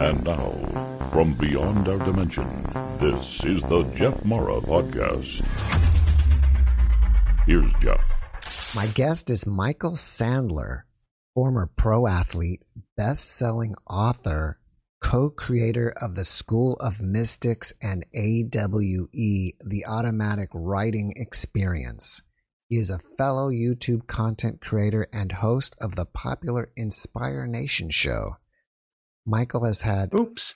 And now, from beyond our dimension, this is the Jeff Mara Podcast. Here's Jeff. My guest is Michael Sandler, former pro athlete, best selling author, co creator of the School of Mystics and AWE, the Automatic Writing Experience. He is a fellow YouTube content creator and host of the popular Inspire Nation show. Michael has had. Oops.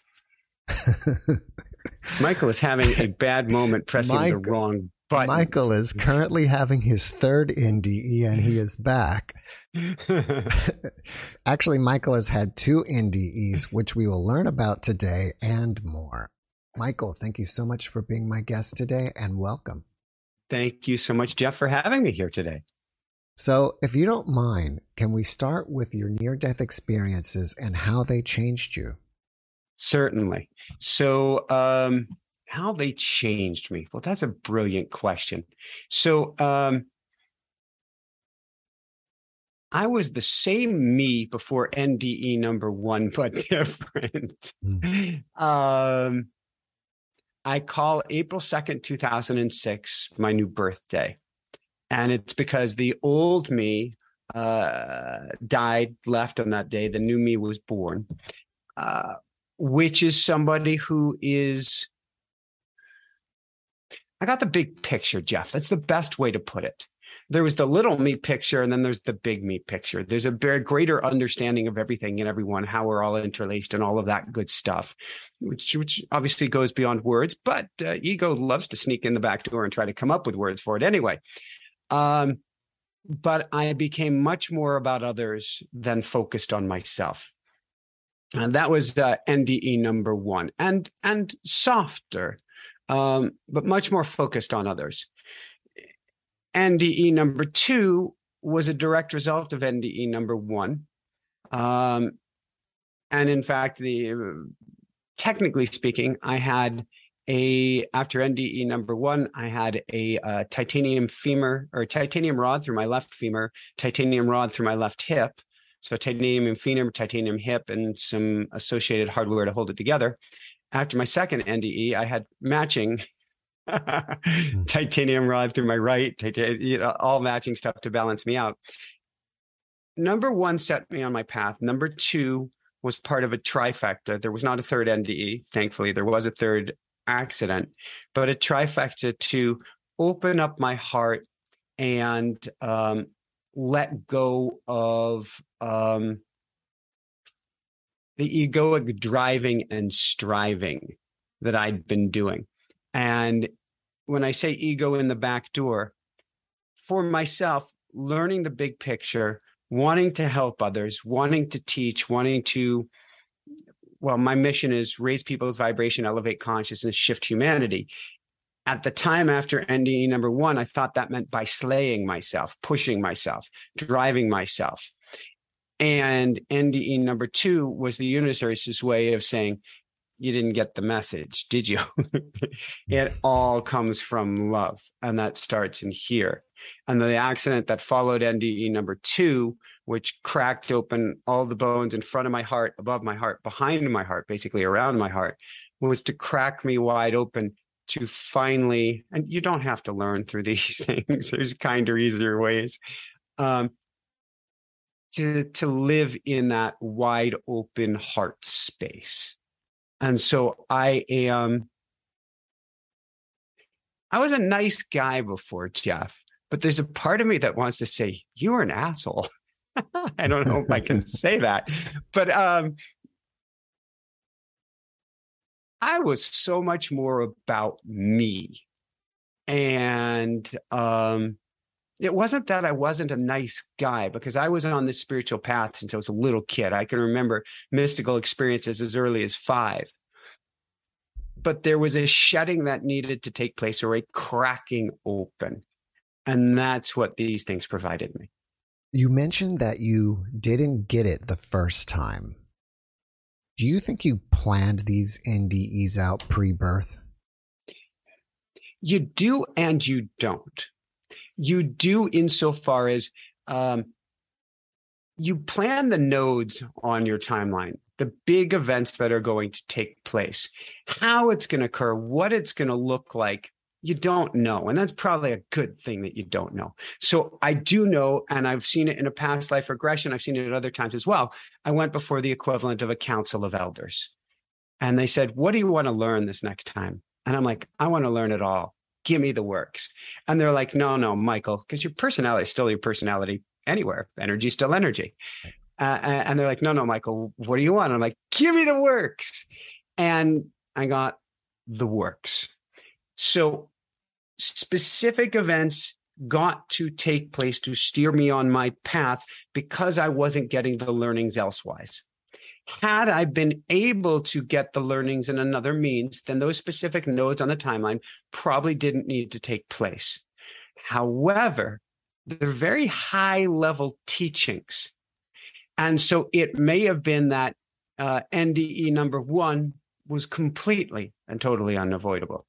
Michael is having a bad moment pressing Michael- the wrong button. Michael is currently having his third NDE and he is back. Actually, Michael has had two NDEs, which we will learn about today and more. Michael, thank you so much for being my guest today and welcome. Thank you so much, Jeff, for having me here today. So, if you don't mind, can we start with your near death experiences and how they changed you? Certainly. So, um, how they changed me? Well, that's a brilliant question. So, um, I was the same me before NDE number one, but different. um, I call April 2nd, 2006, my new birthday. And it's because the old me uh, died, left on that day. The new me was born, uh, which is somebody who is. I got the big picture, Jeff. That's the best way to put it there was the little me picture and then there's the big me picture there's a greater understanding of everything and everyone how we're all interlaced and all of that good stuff which which obviously goes beyond words but uh, ego loves to sneak in the back door and try to come up with words for it anyway um, but i became much more about others than focused on myself and that was the nde number one and and softer um, but much more focused on others NDE number two was a direct result of NDE number one. Um, and in fact, the technically speaking, I had a after NDE number one, I had a, uh titanium femur or titanium rod through my left femur, titanium rod through my left hip. So titanium femur, titanium hip, and some associated hardware to hold it together. After my second NDE, I had matching titanium rod through my right, titan- you know, all matching stuff to balance me out. Number one set me on my path. Number two was part of a trifecta. There was not a third NDE. Thankfully, there was a third accident, but a trifecta to open up my heart and um, let go of um, the egoic driving and striving that I'd been doing. And when I say ego in the back door, for myself, learning the big picture, wanting to help others, wanting to teach, wanting to, well, my mission is raise people's vibration, elevate consciousness, shift humanity. At the time after NDE number one, I thought that meant by slaying myself, pushing myself, driving myself. And NDE number two was the universe's way of saying, you didn't get the message, did you? it all comes from love. And that starts in here. And the accident that followed NDE number two, which cracked open all the bones in front of my heart, above my heart, behind my heart, basically around my heart, was to crack me wide open to finally, and you don't have to learn through these things, there's kinder, easier ways. Um, to, to live in that wide open heart space. And so I am, I was a nice guy before, Jeff, but there's a part of me that wants to say, you are an asshole. I don't know if I can say that, but um, I was so much more about me. And um, it wasn't that I wasn't a nice guy because I was on this spiritual path since I was a little kid. I can remember mystical experiences as early as five. But there was a shedding that needed to take place or a cracking open. And that's what these things provided me. You mentioned that you didn't get it the first time. Do you think you planned these NDEs out pre birth? You do and you don't. You do insofar as um, you plan the nodes on your timeline the big events that are going to take place, how it's going to occur, what it's going to look like. You don't know. And that's probably a good thing that you don't know. So I do know, and I've seen it in a past life regression. I've seen it at other times as well. I went before the equivalent of a council of elders. And they said, What do you want to learn this next time? And I'm like, I want to learn it all. Give me the works. And they're like, No, no, Michael, because your personality is still your personality anywhere. Energy is still energy. Uh, and they're like, no, no, Michael, what do you want? I'm like, give me the works. And I got the works. So specific events got to take place to steer me on my path because I wasn't getting the learnings elsewise. Had I been able to get the learnings in another means, then those specific nodes on the timeline probably didn't need to take place. However, they're very high level teachings. And so it may have been that uh, NDE number one was completely and totally unavoidable.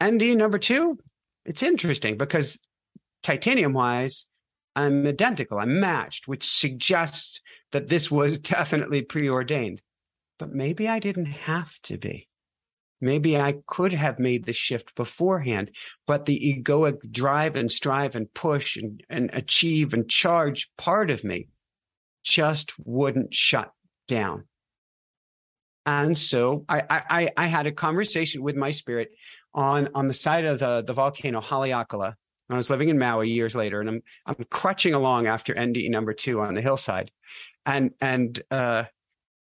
NDE number two, it's interesting because titanium wise, I'm identical, I'm matched, which suggests that this was definitely preordained. But maybe I didn't have to be. Maybe I could have made the shift beforehand, but the egoic drive and strive and push and, and achieve and charge part of me just wouldn't shut down. And so I, I, I had a conversation with my spirit on, on the side of the, the volcano Haleakala. I was living in Maui years later, and I'm I'm crutching along after NDE number two on the hillside, and and uh,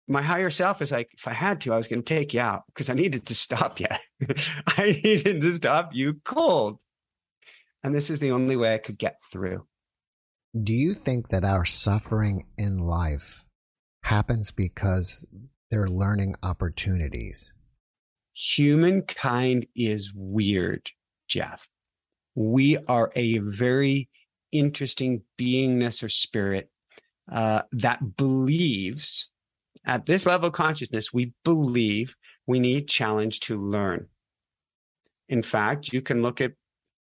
my higher self is like, if I had to, I was going to take you out because I needed to stop you. I needed to stop you cold. And this is the only way I could get through. Do you think that our suffering in life happens because they're learning opportunities? Humankind is weird, Jeff. We are a very interesting beingness or spirit uh, that believes at this level of consciousness, we believe we need challenge to learn. In fact, you can look at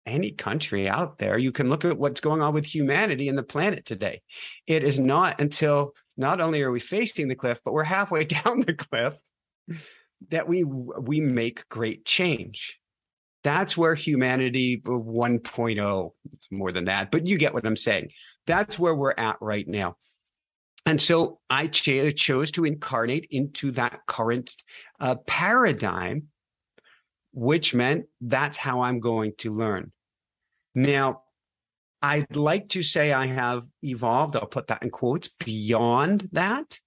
any country out there. You can look at what's going on with humanity and the planet today. It is not until not only are we facing the cliff, but we're halfway down the cliff that we we make great change. That's where humanity 1.0 more than that, but you get what I'm saying. That's where we're at right now. And so I ch- chose to incarnate into that current uh, paradigm, which meant that's how I'm going to learn. Now, I'd like to say I have evolved, I'll put that in quotes, beyond that.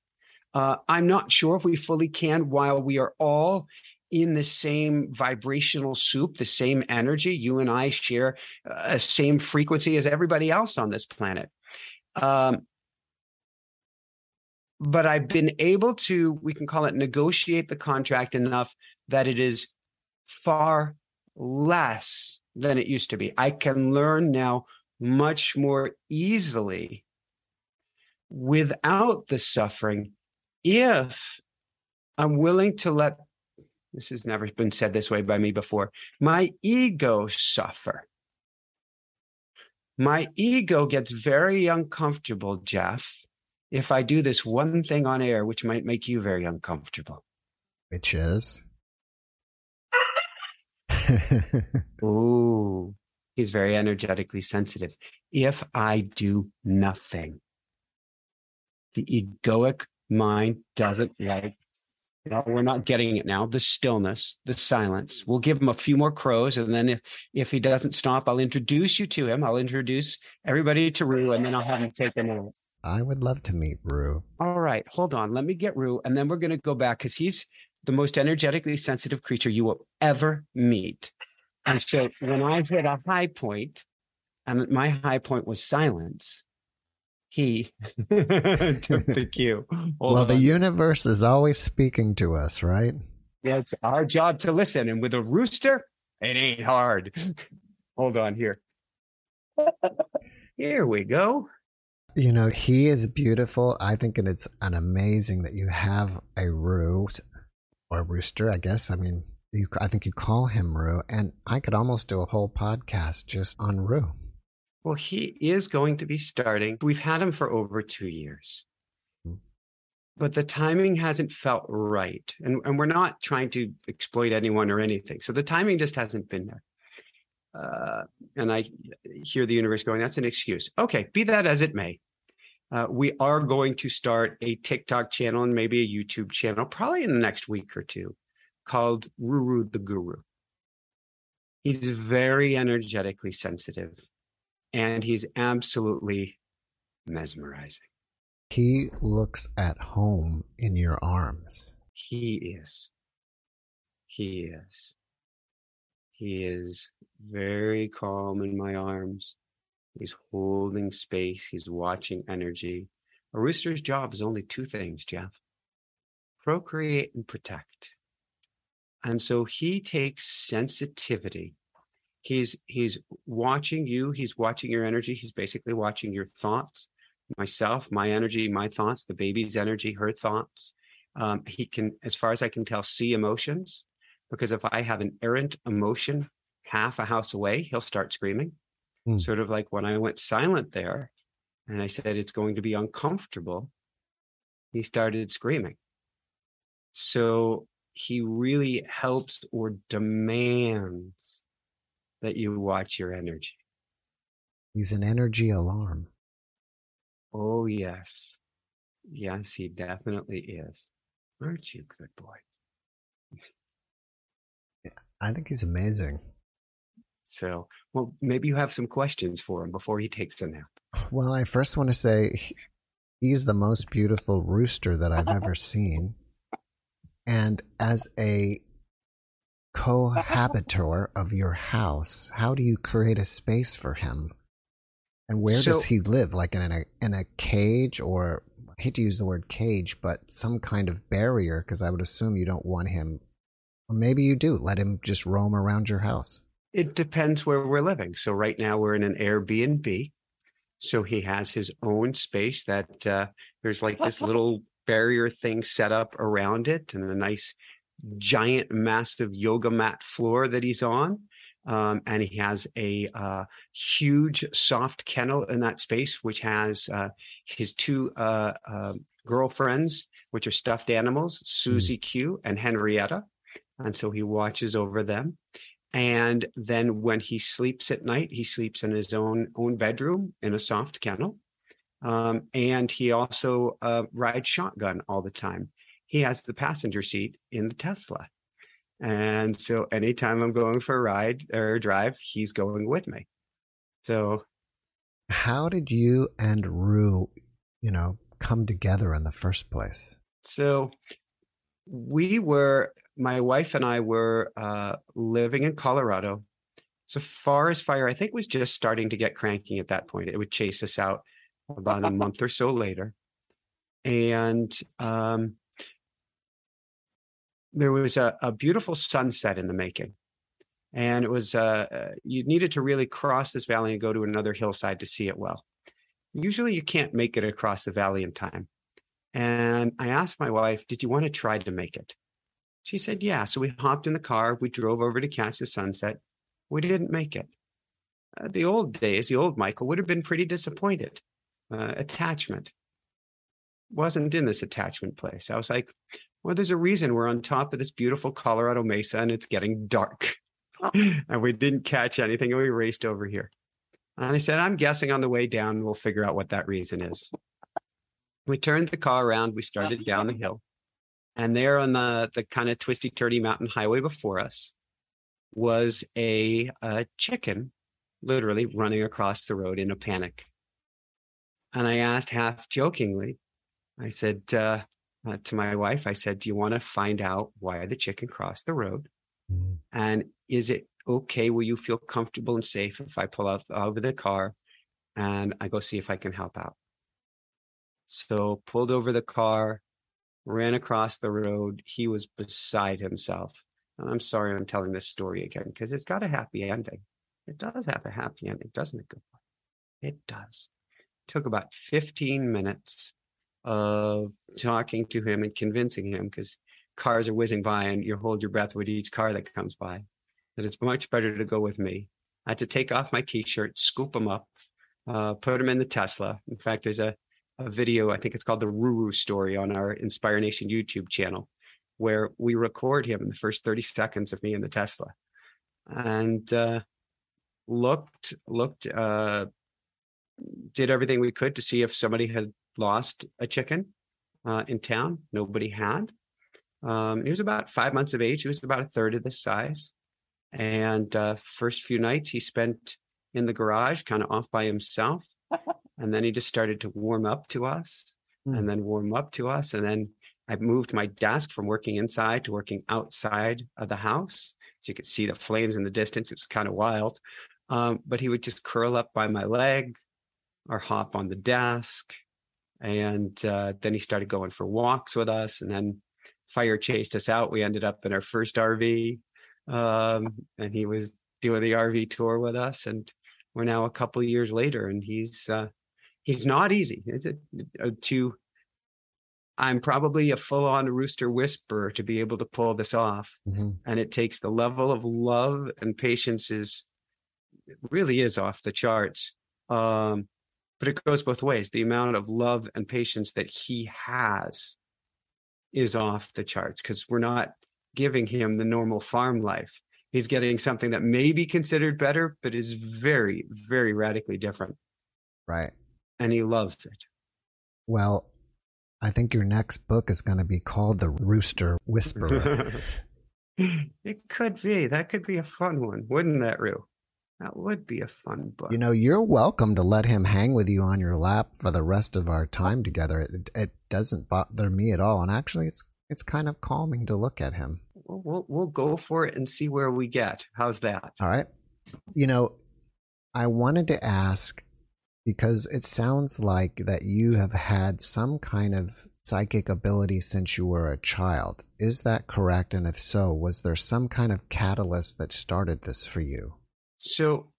Uh, I'm not sure if we fully can while we are all in the same vibrational soup, the same energy. You and I share a uh, same frequency as everybody else on this planet. Um, but I've been able to, we can call it negotiate the contract enough that it is far less than it used to be. I can learn now much more easily without the suffering if I'm willing to let this has never been said this way by me before my ego suffer. My ego gets very uncomfortable, Jeff, if I do this one thing on air, which might make you very uncomfortable. Which is? Ooh, he's very energetically sensitive. If I do nothing, the egoic mind doesn't like. No, we're not getting it now. The stillness, the silence. We'll give him a few more crows, and then if if he doesn't stop, I'll introduce you to him. I'll introduce everybody to Rue, and then I'll have him take a minute. I would love to meet Rue. All right, hold on. Let me get Rue, and then we're going to go back because he's the most energetically sensitive creature you will ever meet. And so when I hit a high point, and my high point was silence, he took the cue. Hold well, on. the universe is always speaking to us, right? Yeah, it's our job to listen. And with a rooster, it ain't hard. Hold on here. Here we go. You know, he is beautiful. I think and it's an amazing that you have a Roo or rooster, I guess. I mean, you, I think you call him Roo, and I could almost do a whole podcast just on Roo. Well, he is going to be starting. We've had him for over two years. Hmm. but the timing hasn't felt right. And, and we're not trying to exploit anyone or anything. So the timing just hasn't been there. Uh, and I hear the universe going, that's an excuse. Okay, be that as it may. Uh, we are going to start a TikTok channel and maybe a YouTube channel, probably in the next week or two, called Ruru the Guru. He's very energetically sensitive and he's absolutely mesmerizing. He looks at home in your arms. He is. He is. He is very calm in my arms. He's holding space. He's watching energy. A rooster's job is only two things, Jeff procreate and protect. And so he takes sensitivity. He's he's watching you, he's watching your energy, he's basically watching your thoughts, myself, my energy, my thoughts, the baby's energy, her thoughts. Um, he can, as far as I can tell, see emotions because if I have an errant emotion half a house away, he'll start screaming. Mm. Sort of like when I went silent there and I said, it's going to be uncomfortable, he started screaming. So he really helps or demands that you watch your energy. He's an energy alarm. Oh, yes. Yes, he definitely is. Aren't you good boy? I think he's amazing. So, well, maybe you have some questions for him before he takes a nap. Well, I first want to say he's the most beautiful rooster that I've ever seen. And as a cohabitator of your house, how do you create a space for him? And where so, does he live? Like in a in a cage or I hate to use the word cage, but some kind of barrier because I would assume you don't want him or maybe you do. Let him just roam around your house. It depends where we're living. So right now we're in an Airbnb. So he has his own space that uh, there's like this little barrier thing set up around it and a nice giant massive yoga mat floor that he's on. Um, and he has a uh, huge soft kennel in that space, which has uh, his two uh, um, girlfriends, which are stuffed animals, Susie mm. Q and Henrietta. And so he watches over them. And then when he sleeps at night, he sleeps in his own own bedroom in a soft kennel. Um, and he also uh, rides shotgun all the time. He has the passenger seat in the Tesla. And so anytime I'm going for a ride or a drive, he's going with me. So how did you and Rue, you know, come together in the first place? So we were my wife and I were uh, living in Colorado. So forest fire, I think, was just starting to get cranky at that point. It would chase us out about a month or so later, and um, there was a, a, beautiful sunset in the making. And it was uh, uh, you needed to really cross this valley and go to another hillside to see it well. Usually, you can't make it across the valley in time. And I asked my wife, Did you want to try to make it? She said, Yeah. So we hopped in the car. We drove over to catch the sunset. We didn't make it. Uh, the old days, the old Michael would have been pretty disappointed. Uh, attachment wasn't in this attachment place. I was like, Well, there's a reason we're on top of this beautiful Colorado mesa and it's getting dark. and we didn't catch anything and we raced over here. And I said, I'm guessing on the way down, we'll figure out what that reason is. We turned the car around. We started down the hill. And there on the, the kind of twisty, turny mountain highway before us was a, a chicken literally running across the road in a panic. And I asked half jokingly, I said uh, uh, to my wife, I said, Do you want to find out why the chicken crossed the road? Mm-hmm. And is it okay? Will you feel comfortable and safe if I pull out of the car and I go see if I can help out? So pulled over the car, ran across the road. He was beside himself. And I'm sorry I'm telling this story again because it's got a happy ending. It does have a happy ending, doesn't it? It does. It took about 15 minutes of talking to him and convincing him because cars are whizzing by and you hold your breath with each car that comes by that it's much better to go with me. I had to take off my t-shirt, scoop him up, uh, put him in the Tesla. In fact, there's a a video. I think it's called the Ruru story on our Inspire Nation YouTube channel, where we record him in the first 30 seconds of me in the Tesla and uh, looked, looked, uh, did everything we could to see if somebody had lost a chicken uh, in town. Nobody had. Um, he was about five months of age. He was about a third of this size. And uh, first few nights he spent in the garage, kind of off by himself. and then he just started to warm up to us mm. and then warm up to us. And then I moved my desk from working inside to working outside of the house. So you could see the flames in the distance. It was kind of wild. Um, but he would just curl up by my leg or hop on the desk. And uh, then he started going for walks with us. And then fire chased us out. We ended up in our first RV. Um, and he was doing the RV tour with us. And we're now a couple years later, and he's uh, he's not easy. Is it uh, to I'm probably a full on rooster whisperer to be able to pull this off. Mm-hmm. And it takes the level of love and patience is really is off the charts. Um, but it goes both ways. The amount of love and patience that he has is off the charts because we're not giving him the normal farm life. He's getting something that may be considered better, but is very, very radically different. Right. And he loves it. Well, I think your next book is going to be called The Rooster Whisperer. it could be. That could be a fun one, wouldn't that, Rue? That would be a fun book. You know, you're welcome to let him hang with you on your lap for the rest of our time together. It, it doesn't bother me at all, and actually, it's it's kind of calming to look at him. We'll, we'll, we'll go for it and see where we get. How's that? All right. You know, I wanted to ask because it sounds like that you have had some kind of psychic ability since you were a child. Is that correct? And if so, was there some kind of catalyst that started this for you? So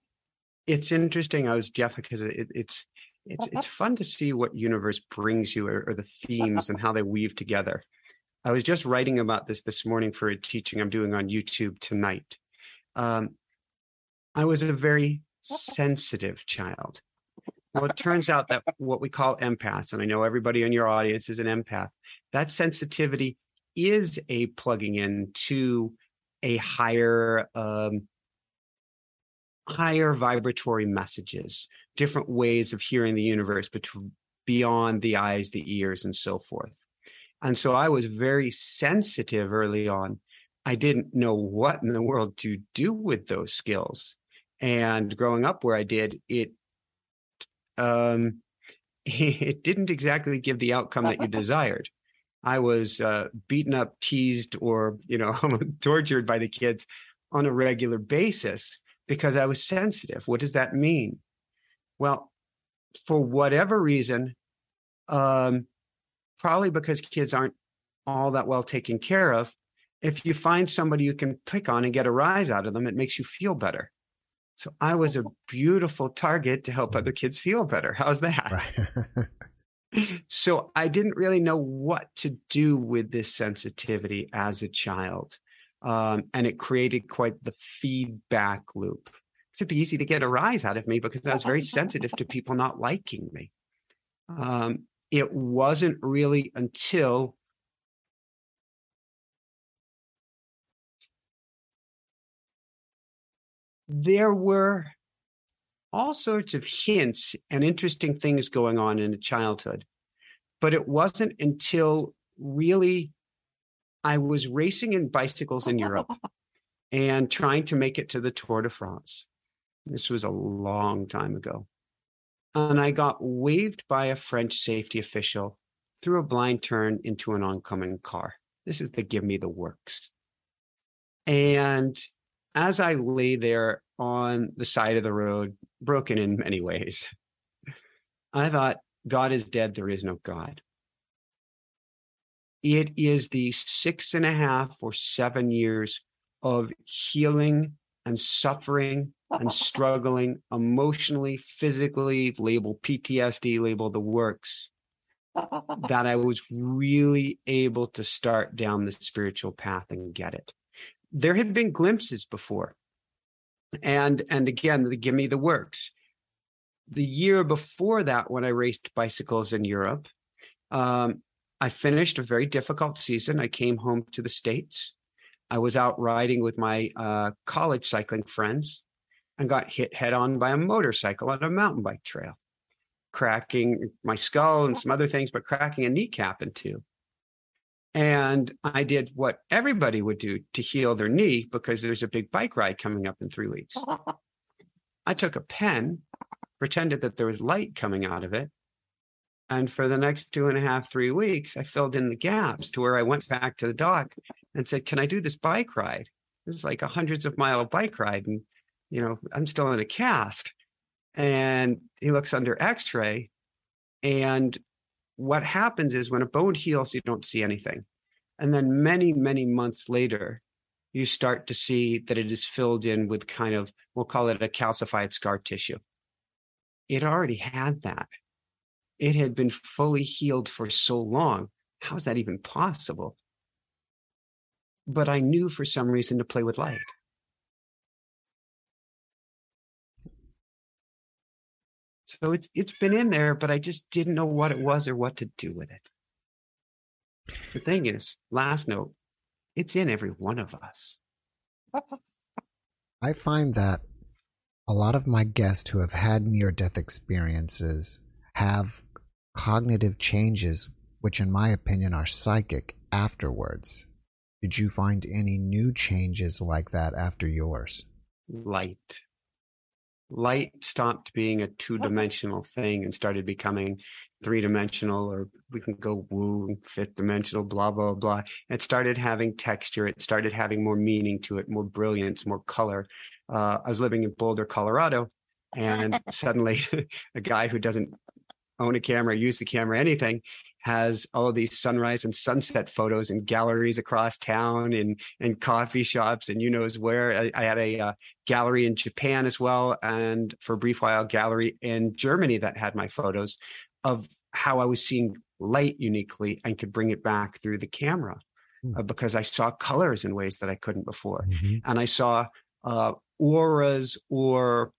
it's interesting. I was Jeff because it, it's it's it's fun to see what universe brings you or, or the themes and how they weave together. I was just writing about this this morning for a teaching I'm doing on YouTube tonight. Um, I was a very sensitive child. Well, it turns out that what we call empaths, and I know everybody in your audience is an empath, that sensitivity is a plugging in to a higher um, higher vibratory messages, different ways of hearing the universe between, beyond the eyes, the ears, and so forth. And so I was very sensitive early on. I didn't know what in the world to do with those skills. And growing up where I did, it um, it didn't exactly give the outcome that you desired. I was uh, beaten up, teased, or you know, tortured by the kids on a regular basis because I was sensitive. What does that mean? Well, for whatever reason, um, probably because kids aren't all that well taken care of. If you find somebody you can pick on and get a rise out of them, it makes you feel better. So I was a beautiful target to help other kids feel better. How's that? Right. so I didn't really know what to do with this sensitivity as a child. Um, and it created quite the feedback loop. It'd be easy to get a rise out of me because I was very sensitive to people not liking me. Um, it wasn't really until there were all sorts of hints and interesting things going on in childhood. But it wasn't until really I was racing in bicycles in Europe and trying to make it to the Tour de France. This was a long time ago. And I got waved by a French safety official through a blind turn into an oncoming car. This is the give me the works. And as I lay there on the side of the road, broken in many ways, I thought, God is dead. There is no God. It is the six and a half or seven years of healing and suffering and struggling emotionally, physically, label PTSD, label the works, that I was really able to start down the spiritual path and get it. There had been glimpses before. And and again the, give me the works. The year before that, when I raced bicycles in Europe, um, I finished a very difficult season. I came home to the States. I was out riding with my uh, college cycling friends and got hit head on by a motorcycle on a mountain bike trail, cracking my skull and some other things, but cracking a kneecap in two. And I did what everybody would do to heal their knee because there's a big bike ride coming up in three weeks. I took a pen, pretended that there was light coming out of it. And for the next two and a half, three weeks, I filled in the gaps to where I went back to the doc and said, Can I do this bike ride? Is like a hundreds of mile bike ride. And, you know, I'm still in a cast. And he looks under x ray. And what happens is when a bone heals, you don't see anything. And then many, many months later, you start to see that it is filled in with kind of, we'll call it a calcified scar tissue. It already had that. It had been fully healed for so long. How is that even possible? But I knew for some reason to play with light. So it's it's been in there, but I just didn't know what it was or what to do with it. The thing is, last note, it's in every one of us. I find that a lot of my guests who have had near death experiences have cognitive changes, which, in my opinion, are psychic afterwards. Did you find any new changes like that after yours? Light. Light stopped being a two dimensional thing and started becoming three dimensional, or we can go woo, fifth dimensional, blah, blah, blah. It started having texture. It started having more meaning to it, more brilliance, more color. Uh, I was living in Boulder, Colorado, and suddenly a guy who doesn't own a camera, use the camera, anything, has all of these sunrise and sunset photos in galleries across town and and coffee shops and you knows where. I, I had a uh, gallery in Japan as well, and for a brief while, gallery in Germany that had my photos of how I was seeing light uniquely and could bring it back through the camera mm. uh, because I saw colors in ways that I couldn't before. Mm-hmm. And I saw uh, auras or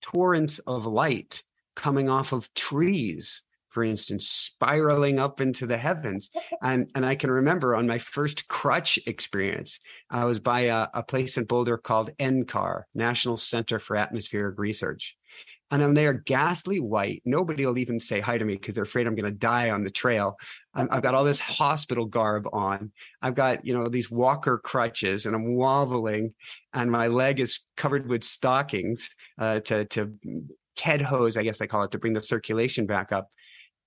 torrents of light coming off of trees for instance, spiraling up into the heavens. And and I can remember on my first crutch experience, I was by a, a place in Boulder called NCAR, National Center for Atmospheric Research and I'm there ghastly white. Nobody will even say hi to me because they're afraid I'm going to die on the trail. i have got all this hospital garb on. I've got, you know, these walker crutches and I'm wobbling and my leg is covered with stockings uh, to, to TED hose, I guess they call it, to bring the circulation back up.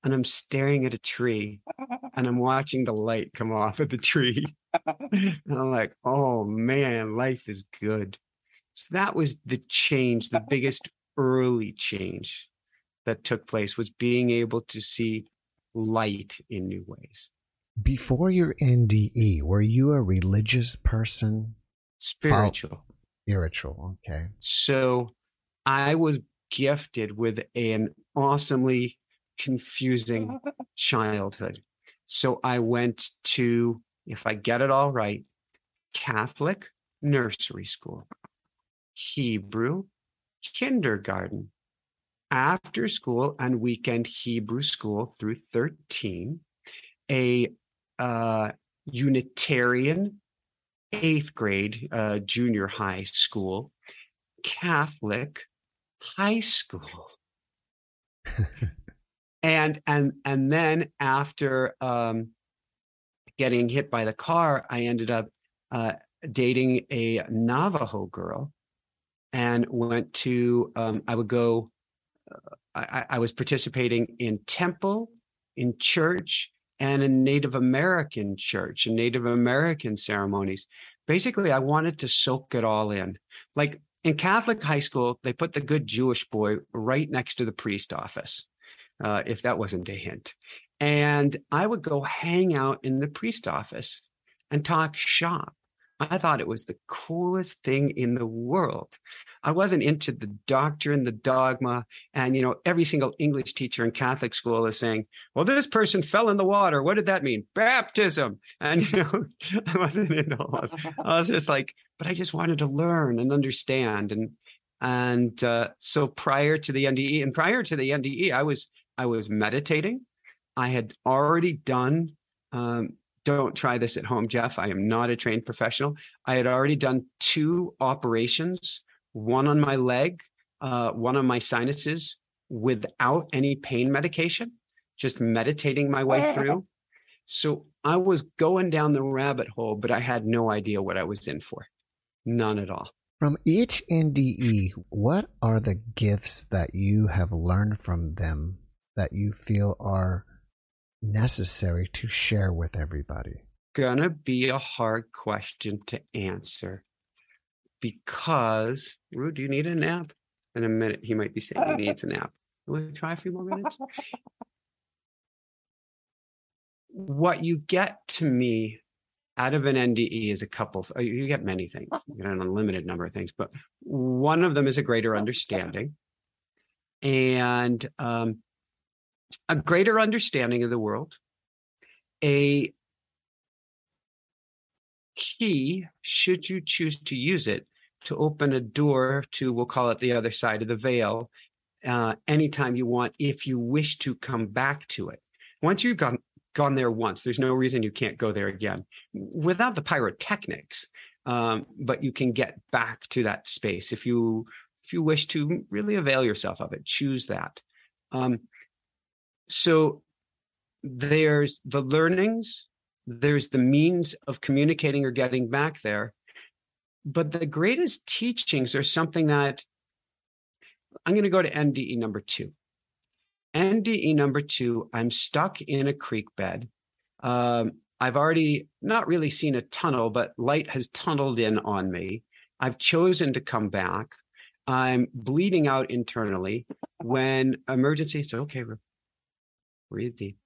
And I'm staring at a tree and I'm watching the light come off of the tree. and I'm like, oh man, life is good. So that was the change, the biggest early change that took place was being able to see light in new ways. Before your NDE, were you a religious person? Spiritual. Spiritual, okay. So I was gifted with an awesomely confusing childhood. So I went to, if I get it all right, Catholic nursery school, Hebrew kindergarten, after school and weekend Hebrew school through 13, a uh, Unitarian eighth grade uh, junior high school, Catholic high school. and and and then after um, getting hit by the car, I ended up uh, dating a Navajo girl and went to um, i would go uh, I, I, was participating in temple in church and in native american church and native american ceremonies basically i wanted to soak it all in like in catholic high school they put the good jewish boy right next to the priest office uh, if that wasn't a hint. And i would go hang out in the priest office and talk shop I thought it was the coolest thing in the world. I wasn't into the doctrine, the dogma, and you know, every single English teacher in Catholic school is saying, "Well, this person fell in the water. What did that mean? Baptism." And you know, I wasn't into all. Of, I was just like, but I just wanted to learn and understand, and And uh, so prior to the NDE, and prior to the NDE, I was I was meditating. I had already done. Um, don't try this at home, Jeff. I am not a trained professional. I had already done two operations, one on my leg, uh, one on my sinuses, without any pain medication, just meditating my way through. So I was going down the rabbit hole, but I had no idea what I was in for. None at all. From each NDE, what are the gifts that you have learned from them that you feel are necessary to share with everybody? Gonna be a hard question to answer because, Rue, do you need a nap? In a minute, he might be saying he needs a nap. Will you try a few more minutes? what you get to me out of an NDE is a couple. Uh, you get many things, you get an unlimited number of things, but one of them is a greater understanding, and um, a greater understanding of the world, a key, should you choose to use it, to open a door to, we'll call it the other side of the veil, uh, anytime you want, if you wish to come back to it. Once you've gone gone there once. There's no reason you can't go there again without the pyrotechnics. Um, but you can get back to that space if you if you wish to really avail yourself of it. Choose that. Um, so there's the learnings, there's the means of communicating or getting back there, but the greatest teachings are something that I'm going to go to NDE number two. NDE number two, I'm stuck in a creek bed. Um, I've already not really seen a tunnel, but light has tunneled in on me. I've chosen to come back. I'm bleeding out internally. When emergency, so okay, breathe deep.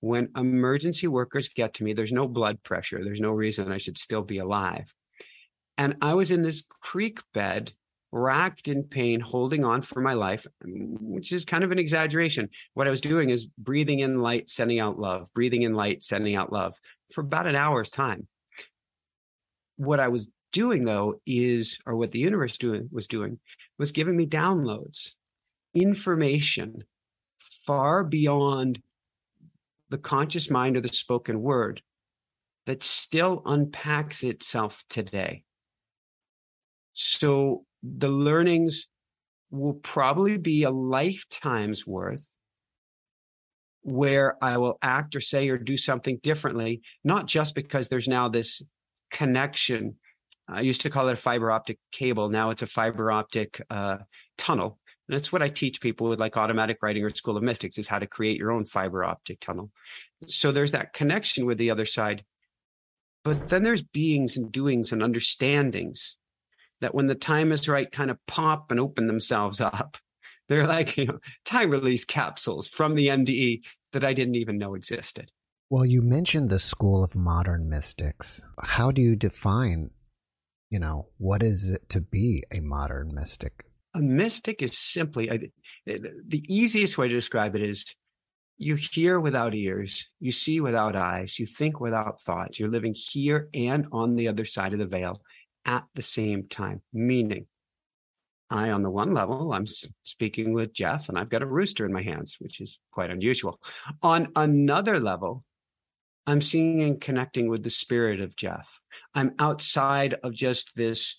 When emergency workers get to me, there's no blood pressure. There's no reason I should still be alive. And I was in this creek bed racked in pain, holding on for my life, which is kind of an exaggeration. What I was doing is breathing in light, sending out love, breathing in light, sending out love for about an hour's time. What I was doing though is, or what the universe doing was doing, was giving me downloads, information far beyond the conscious mind or the spoken word that still unpacks itself today. So the learnings will probably be a lifetime's worth where I will act or say or do something differently, not just because there's now this connection. I used to call it a fiber optic cable. Now it's a fiber optic uh, tunnel. That's what I teach people with like automatic writing or School of Mystics is how to create your own fiber optic tunnel. So there's that connection with the other side. But then there's beings and doings and understandings that when the time is right, kind of pop and open themselves up. They're like, you know, time release capsules from the NDE that I didn't even know existed. Well, you mentioned the school of modern mystics. How do you define, you know, what is it to be a modern mystic? A mystic is simply uh, the easiest way to describe it is you hear without ears, you see without eyes, you think without thoughts. You're living here and on the other side of the veil at the same time, meaning I, on the one level, I'm speaking with Jeff and I've got a rooster in my hands, which is quite unusual. On another level, I'm seeing and connecting with the spirit of Jeff. I'm outside of just this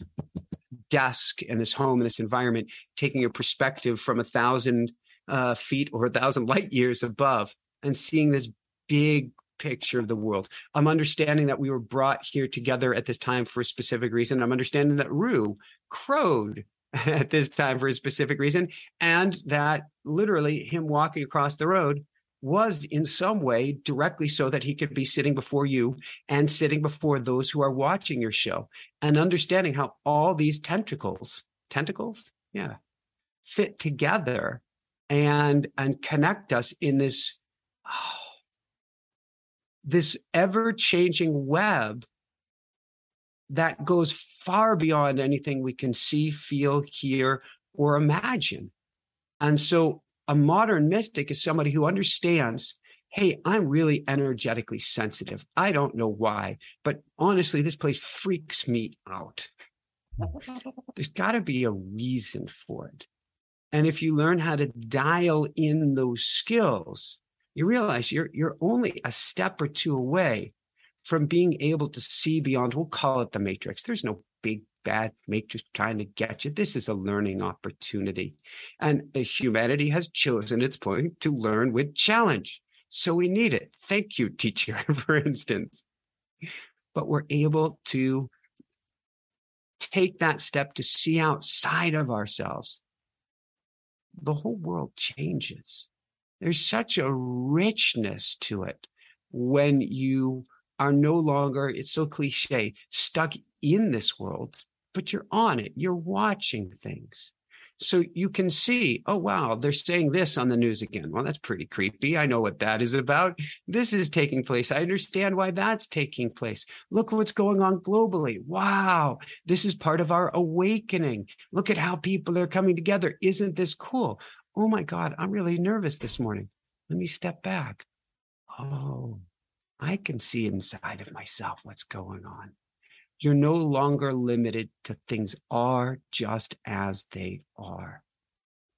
desk and this home and this environment, taking a perspective from a thousand uh, feet or a thousand light years above and seeing this big picture of the world. I'm understanding that we were brought here together at this time for a specific reason. I'm understanding that Rue crowed at this time for a specific reason, and that literally him walking across the road was in some way directly so that he could be sitting before you and sitting before those who are watching your show and understanding how all these tentacles, tentacles, yeah, fit together and and connect us in this oh, this ever changing web that goes far beyond anything we can see, feel, hear, or imagine. And so a modern mystic is somebody who understands hey, I'm really energetically sensitive. I don't know why, but honestly, this place freaks me out. There's got to be a reason for it. And if you learn how to dial in those skills, you realize you're you're only a step or two away from being able to see beyond, we'll call it the matrix. There's no big bad matrix trying to get you. This is a learning opportunity. And humanity has chosen its point to learn with challenge. So we need it. Thank you, teacher, for instance. But we're able to take that step to see outside of ourselves. The whole world changes. There's such a richness to it when you are no longer, it's so cliche, stuck in this world, but you're on it. You're watching things. So you can see, oh, wow, they're saying this on the news again. Well, that's pretty creepy. I know what that is about. This is taking place. I understand why that's taking place. Look what's going on globally. Wow, this is part of our awakening. Look at how people are coming together. Isn't this cool? Oh my God, I'm really nervous this morning. Let me step back. Oh, I can see inside of myself what's going on. You're no longer limited to things are just as they are.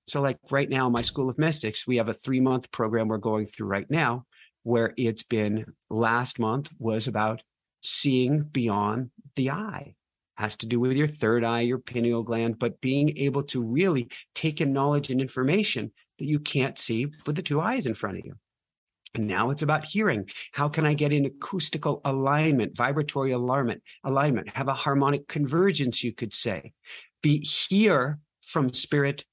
So, like right now, my School of Mystics, we have a three month program we're going through right now, where it's been last month was about seeing beyond the eye. Has to do with your third eye, your pineal gland, but being able to really take in knowledge and information that you can't see with the two eyes in front of you. Now it's about hearing. How can I get in acoustical alignment, vibratory alignment, alignment, have a harmonic convergence, you could say. Be hear from spirit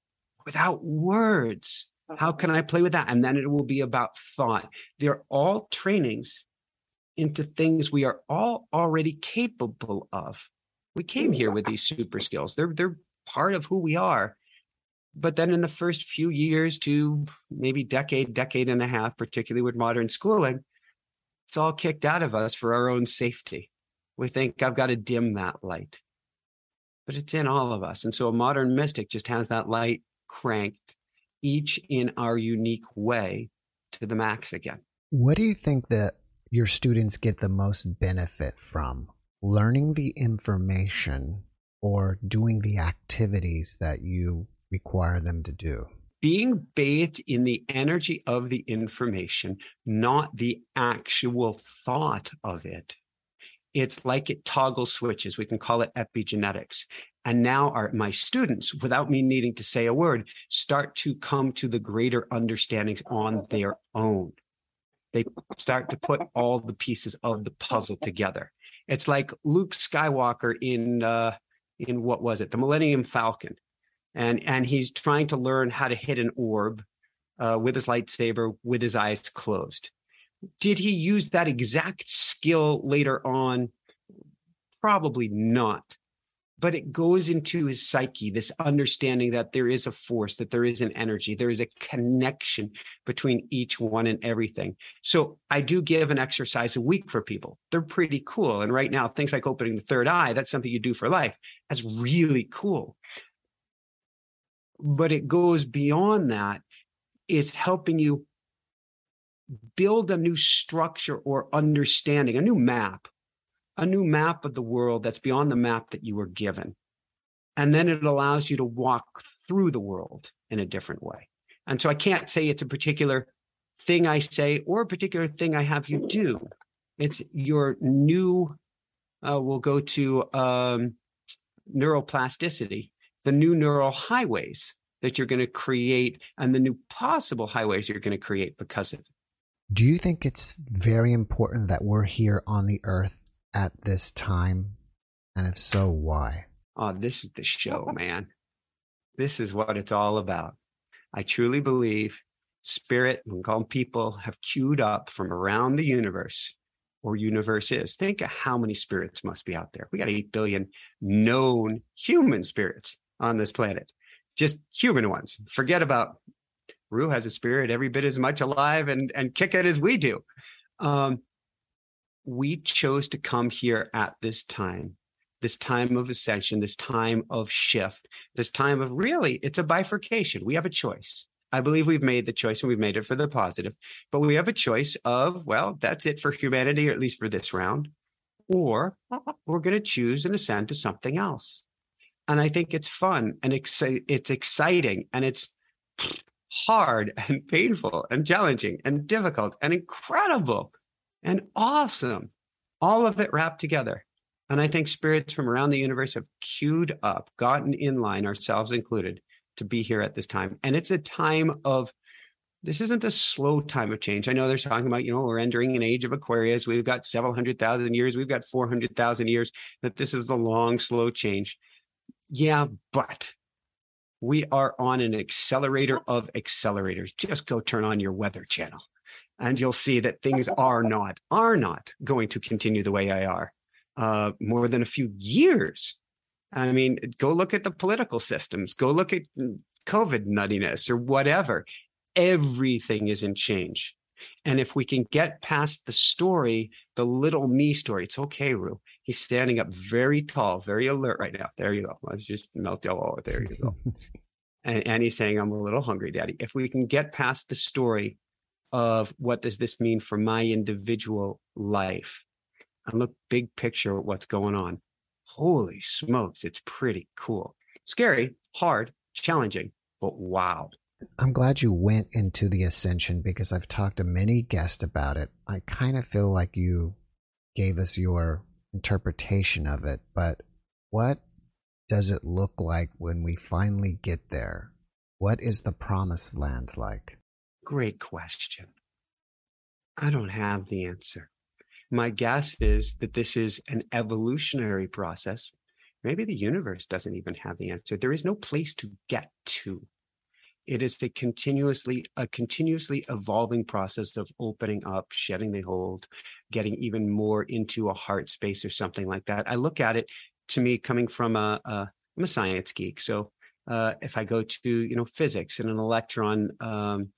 without words. How can I play with that? And then it will be about thought. They're all trainings into things we are all already capable of. We came here with these super skills. They're they're part of who we are but then in the first few years to maybe decade, decade and a half, particularly with modern schooling, it's all kicked out of us for our own safety. We think I've got to dim that light, but it's in all of us. And so a modern mystic just has that light cranked, each in our unique way to the max again. What do you think that your students get the most benefit from? Learning the information or doing the activities that you require them to do? Being bathed in the energy of the information, not the actual thought of it. It's like it toggle switches. We can call it epigenetics. And now our, my students, without me needing to say a word, start to come to the greater understandings on their own. They start to put all the pieces of the puzzle together. It's like Luke Skywalker in uh, in what was it, the Millennium Falcon and and he's trying to learn how to hit an orb uh, with his lightsaber with his eyes closed. Did he use that exact skill later on? Probably not. But it goes into his psyche, this understanding that there is a force, that there is an energy, there is a connection between each one and everything. So I do give an exercise a week for people. They're pretty cool. And right now, things like opening the third eye, that's something you do for life. That's really cool but it goes beyond that. It's helping you build a new structure or understanding, a new map, a new map of the world that's beyond the map that you were given. And then it allows you to walk through the world in a different way. And so I can't say it's a particular thing I say or a particular thing I have you do. It's your new, uh, we'll go to um, neuroplasticity the new neural highways that you're going to create and the new possible highways you're going to create because of it. Do you think it's very important that we're here on the earth at this time? And if so, why? Oh, this is the show, man. This is what it's all about. I truly believe spirit and people have queued up from around the universe or universe is. Think of how many spirits must be out there. We got 8 billion known human spirits on this planet, just human ones. Forget about Rue has a spirit every bit as much alive and, and kick it as we do. Um, we chose to come here at this time, this time of ascension, this time of shift, this time of really, it's a bifurcation. We have a choice. I believe we've made the choice and we've made it for the positive, but we have a choice of, well, that's it for humanity, or at least for this round, or we're going to choose and ascend to something else. And I think it's fun and exci- it's exciting and it's hard and painful and challenging and difficult and incredible and awesome. All of it wrapped together. And I think spirits from around the universe have queued up, gotten in line, ourselves included, to be here at this time. And it's a time of this isn't a slow time of change. I know they're talking about, you know, we're entering an age of Aquarius. We've got several hundred thousand years. We've got 400,000 years, that this is the long, slow change. Yeah, but we are on an accelerator of accelerators. Just go turn on your weather channel and you'll see that things are not, are not going to continue the way they are uh, more than a few years. I mean, go look at the political systems, go look at COVID nuttiness or whatever everything is in change. And if we can get past the story, the little me story, it's okay, Rue. He's standing up very tall, very alert right now. There you go. Let's just melt oh, there you go. and, and he's saying, I'm a little hungry, Daddy. If we can get past the story of what does this mean for my individual life and look big picture at what's going on. Holy smokes, it's pretty cool. Scary, hard, challenging, but wow. I'm glad you went into the ascension because I've talked to many guests about it. I kind of feel like you gave us your interpretation of it, but what does it look like when we finally get there? What is the promised land like? Great question. I don't have the answer. My guess is that this is an evolutionary process. Maybe the universe doesn't even have the answer. There is no place to get to. It is a continuously a continuously evolving process of opening up, shedding the hold, getting even more into a heart space or something like that. I look at it to me coming from a, a I'm a science geek, so uh, if I go to you know physics and an electron um,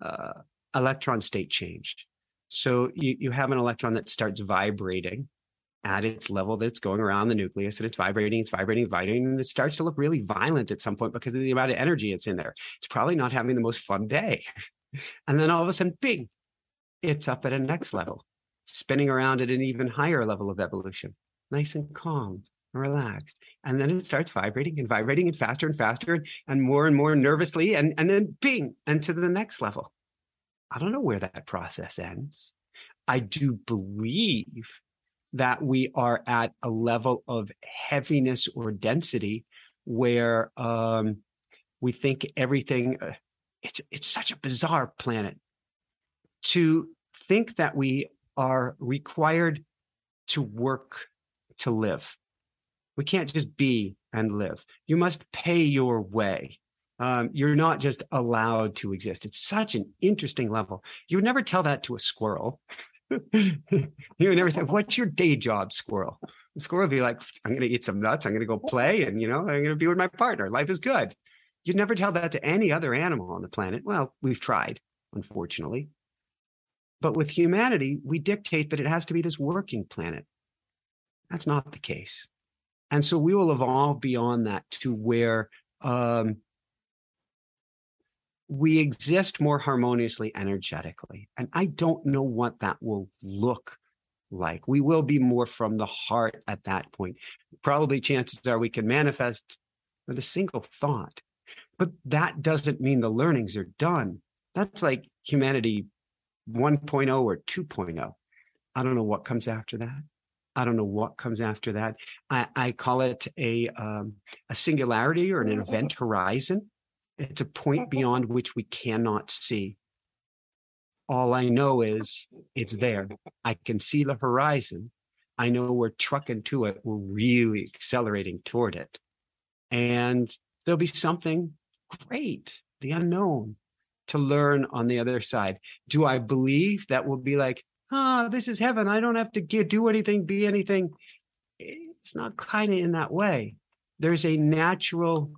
uh, electron state change, so you you have an electron that starts vibrating at its level that it's going around the nucleus and it's vibrating, it's vibrating, vibrating, and it starts to look really violent at some point because of the amount of energy it's in there. It's probably not having the most fun day. And then all of a sudden, bing, it's up at a next level, spinning around at an even higher level of evolution, nice and calm, and relaxed. And then it starts vibrating and vibrating and faster and faster and more and more nervously. And, and then bing, and to the next level. I don't know where that process ends. I do believe that we are at a level of heaviness or density where um, we think everything uh, it's it's such a bizarre planet. To think that we are required to work to live. We can't just be and live. You must pay your way. Um, you're not just allowed to exist. It's such an interesting level. You would never tell that to a squirrel he would never say, What's your day job, squirrel? The squirrel would be like, I'm going to eat some nuts. I'm going to go play and, you know, I'm going to be with my partner. Life is good. You'd never tell that to any other animal on the planet. Well, we've tried, unfortunately. But with humanity, we dictate that it has to be this working planet. That's not the case. And so we will evolve beyond that to where um, we exist more harmoniously energetically. And I don't know what that will look like. We will be more from the heart at that point. Probably chances are we can manifest with a single thought. But that doesn't mean the learnings are done. That's like humanity 1.0 or 2.0. I don't know what comes after that. I don't know what comes after that. I, I call it a um, a singularity or an event horizon. It's a point beyond which we cannot see. All I know is it's there. I can see the horizon. I know we're trucking to it. We're really accelerating toward it. And there'll be something great, the unknown, to learn on the other side. Do I believe that will be like, ah, oh, this is heaven. I don't have to get, do anything, be anything. It's not kind of in that way. There's a natural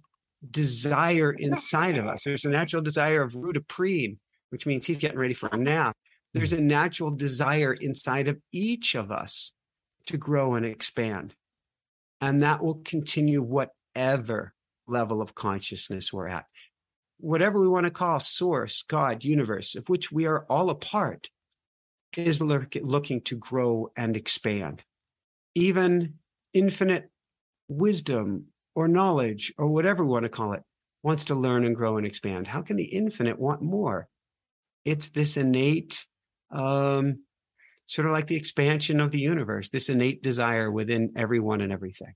desire inside of us. There's a natural desire of rudiprene, which means he's getting ready for a nap. There's a natural desire inside of each of us to grow and expand. And that will continue whatever level of consciousness we're at. Whatever we want to call source, God, universe, of which we are all a part, is looking to grow and expand. Even infinite wisdom or knowledge or whatever we want to call it wants to learn and grow and expand? How can the infinite want more? It's this innate, um, sort of like the expansion of the universe, this innate desire within everyone and everything.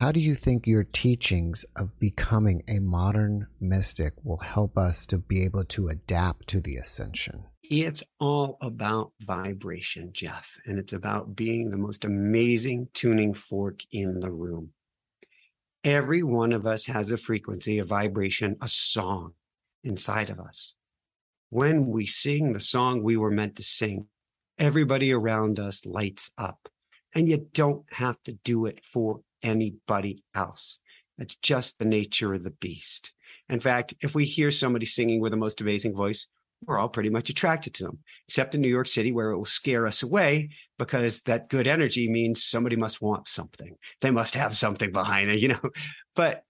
How do you think your teachings of becoming a modern mystic will help us to be able to adapt to the ascension? It's all about vibration, Jeff, and it's about being the most amazing tuning fork in the room. Every one of us has a frequency, a vibration, a song inside of us. When we sing the song we were meant to sing, everybody around us lights up. And you don't have to do it for anybody else. That's just the nature of the beast. In fact, if we hear somebody singing with the most amazing voice, we're all pretty much attracted to them, except in New York City, where it will scare us away because that good energy means somebody must want something. They must have something behind it, you know. But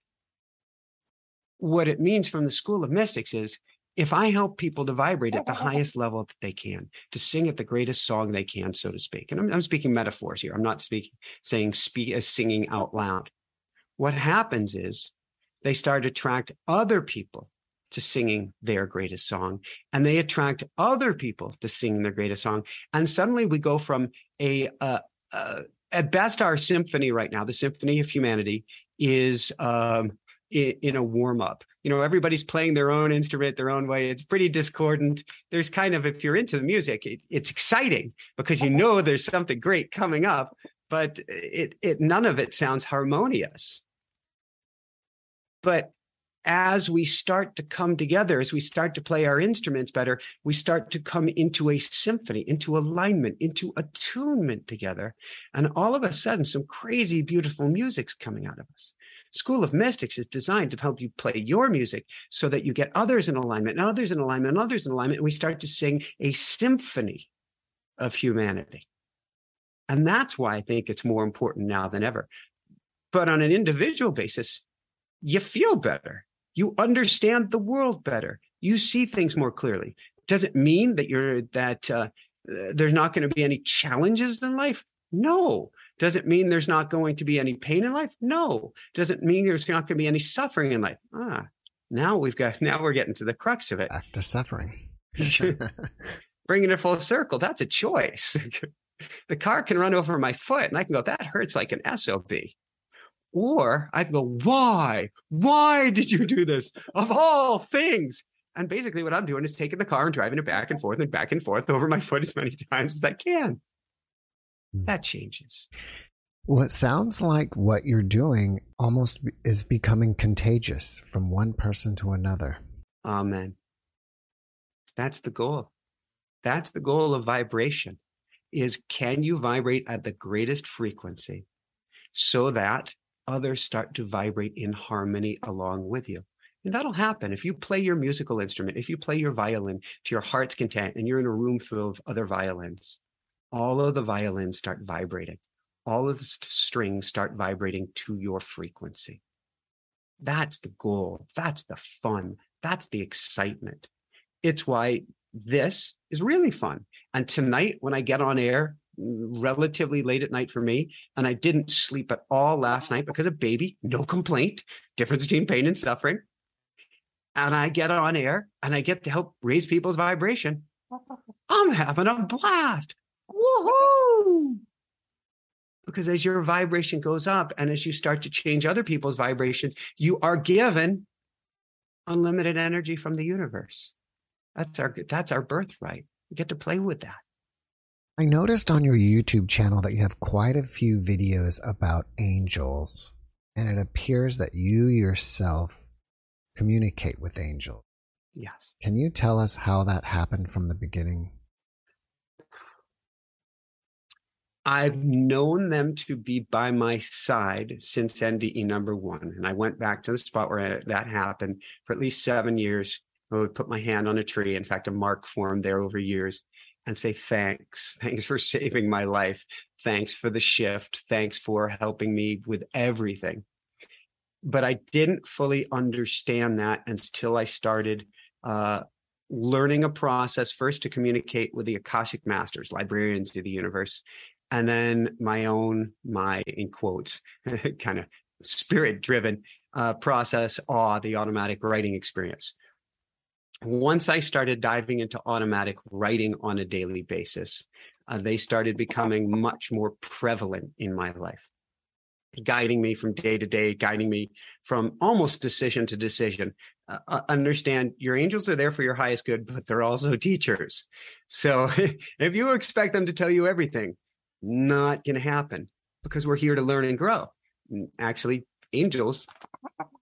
what it means from the school of mystics is if I help people to vibrate at the highest level that they can, to sing at the greatest song they can, so to speak, and I'm, I'm speaking metaphors here. I'm not speaking saying speak as uh, singing out loud. What happens is they start to attract other people to singing their greatest song and they attract other people to singing their greatest song and suddenly we go from a uh, uh, at best our symphony right now the symphony of humanity is um, in, a warm up you know everybody's playing their own instrument their own way. It's pretty discordant. There's kind of if you're into the music it, it's exciting because you know there's something great coming up but it it none of it sounds harmonious. But as we start to come together, as we start to play our instruments better, we start to come into a symphony, into alignment, into attunement together. And all of a sudden, some crazy, beautiful music's coming out of us. School of Mystics is designed to help you play your music so that you get others in alignment, and others in alignment, and others in alignment. And we start to sing a symphony of humanity. And that's why I think it's more important now than ever. But on an individual basis, you feel better you understand the world better. You see things more clearly. Does it mean that you're that uh, there's not going to be any challenges in life? No. Does it mean there's not going to be any pain in life? No. Does it mean there's not going to be any suffering in life? Ah, now we've got now we're getting to the crux of it. Back to suffering. Bringing it full circle. That's a choice. the car can run over my foot, and I can go. That hurts like an sob. Or I can go, why? Why did you do this? Of all things. And basically, what I'm doing is taking the car and driving it back and forth and back and forth over my foot as many times as I can. Hmm. That changes. Well, it sounds like what you're doing almost is becoming contagious from one person to another. Amen. That's the goal. That's the goal of vibration is can you vibrate at the greatest frequency so that others start to vibrate in harmony along with you. And that'll happen if you play your musical instrument, if you play your violin to your heart's content and you're in a room full of other violins, all of the violins start vibrating. All of the strings start vibrating to your frequency. That's the goal. That's the fun. That's the excitement. It's why this is really fun. And tonight, when I get on air, relatively late at night for me. And I didn't sleep at all last night because of baby. No complaint. Difference between pain and suffering. And I get on air and I get to help raise people's vibration. I'm having a blast. Woohoo! Because as your vibration goes up and as you start to change other people's vibrations, you are given unlimited energy from the universe. That's our that's our birthright. We get to play with that. I noticed on your YouTube channel that you have quite a few videos about angels, and it appears that you yourself communicate with angels. Yes. Can you tell us how that happened from the beginning? I've known them to be by my side since NDE number one. And I went back to the spot where that happened for at least seven years. I would put my hand on a tree. In fact, a mark formed there over years and say thanks. Thanks for saving my life. Thanks for the shift. Thanks for helping me with everything. But I didn't fully understand that until I started uh, learning a process first to communicate with the Akashic masters, librarians of the universe, and then my own, my in quotes, kind of spirit driven uh, process, awe, the automatic writing experience. Once I started diving into automatic writing on a daily basis, uh, they started becoming much more prevalent in my life, guiding me from day to day, guiding me from almost decision to decision. Uh, uh understand your angels are there for your highest good, but they're also teachers. So if you expect them to tell you everything, not going to happen because we're here to learn and grow. Actually, angels,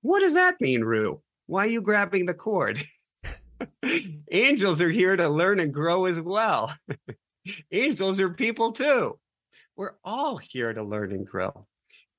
what does that mean, Rue? Why are you grabbing the cord? angels are here to learn and grow as well. angels are people too. We're all here to learn and grow.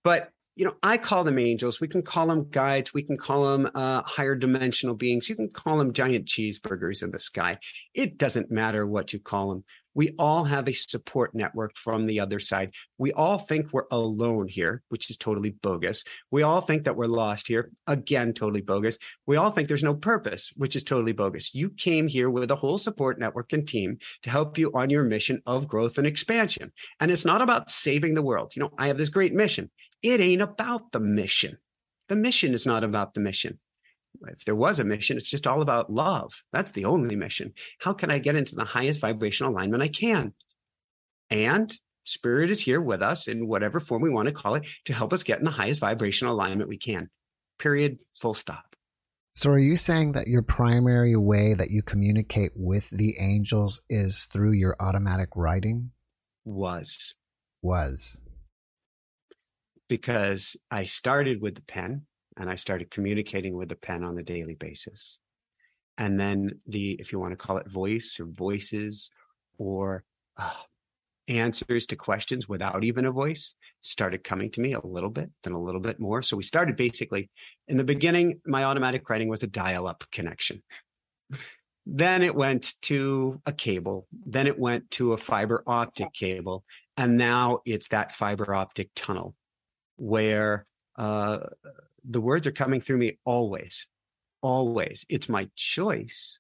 But you know, I call them angels. We can call them guides. We can call them uh, higher dimensional beings. You can call them giant cheeseburgers in the sky. It doesn't matter what you call them. We all have a support network from the other side. We all think we're alone here, which is totally bogus. We all think that we're lost here. Again, totally bogus. We all think there's no purpose, which is totally bogus. You came here with a whole support network and team to help you on your mission of growth and expansion. And it's not about saving the world. You know, I have this great mission. It ain't about the mission. The mission is not about the mission if there was a mission, it's just all about love. That's the only mission. How can I get into the highest vibrational alignment I can? And spirit is here with us in whatever form we want to call it to help us get in the highest vibrational alignment we can. Period. Full stop. So, are you saying that your primary way that you communicate with the angels is through your automatic writing? Was. Was. Because I started with the pen and I started communicating with the pen on a daily basis. And then the, if you want to call it voice or voices or uh, answers to questions without even a voice started coming to me a little bit, then a little bit more. So we started basically in the beginning, my automatic writing was a dial up connection. then it went to a cable. Then it went to a fiber optic cable. And now it's that fiber optic tunnel where uh, the words are coming through me always, always. It's my choice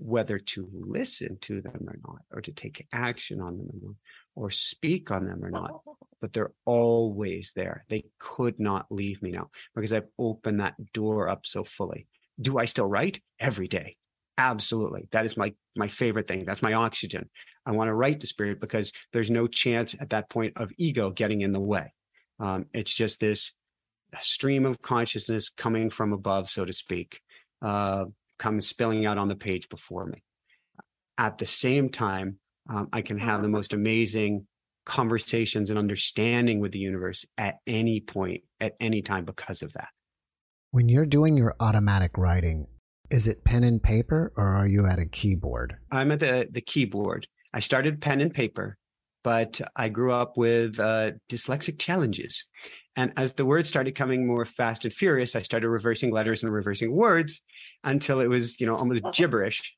whether to listen to them or not, or to take action on them or not, or speak on them or not. But they're always there. They could not leave me now because I've opened that door up so fully. Do I still write every day? Absolutely. That is my my favorite thing. That's my oxygen. I want to write to spirit because there's no chance at that point of ego getting in the way. Um, it's just this stream of consciousness coming from above, so to speak, uh, comes spilling out on the page before me. At the same time, um, I can have the most amazing conversations and understanding with the universe at any point, at any time because of that. When you're doing your automatic writing, is it pen and paper or are you at a keyboard? I'm at the, the keyboard. I started pen and paper but I grew up with uh, dyslexic challenges. And as the words started coming more fast and furious, I started reversing letters and reversing words until it was, you know, almost gibberish.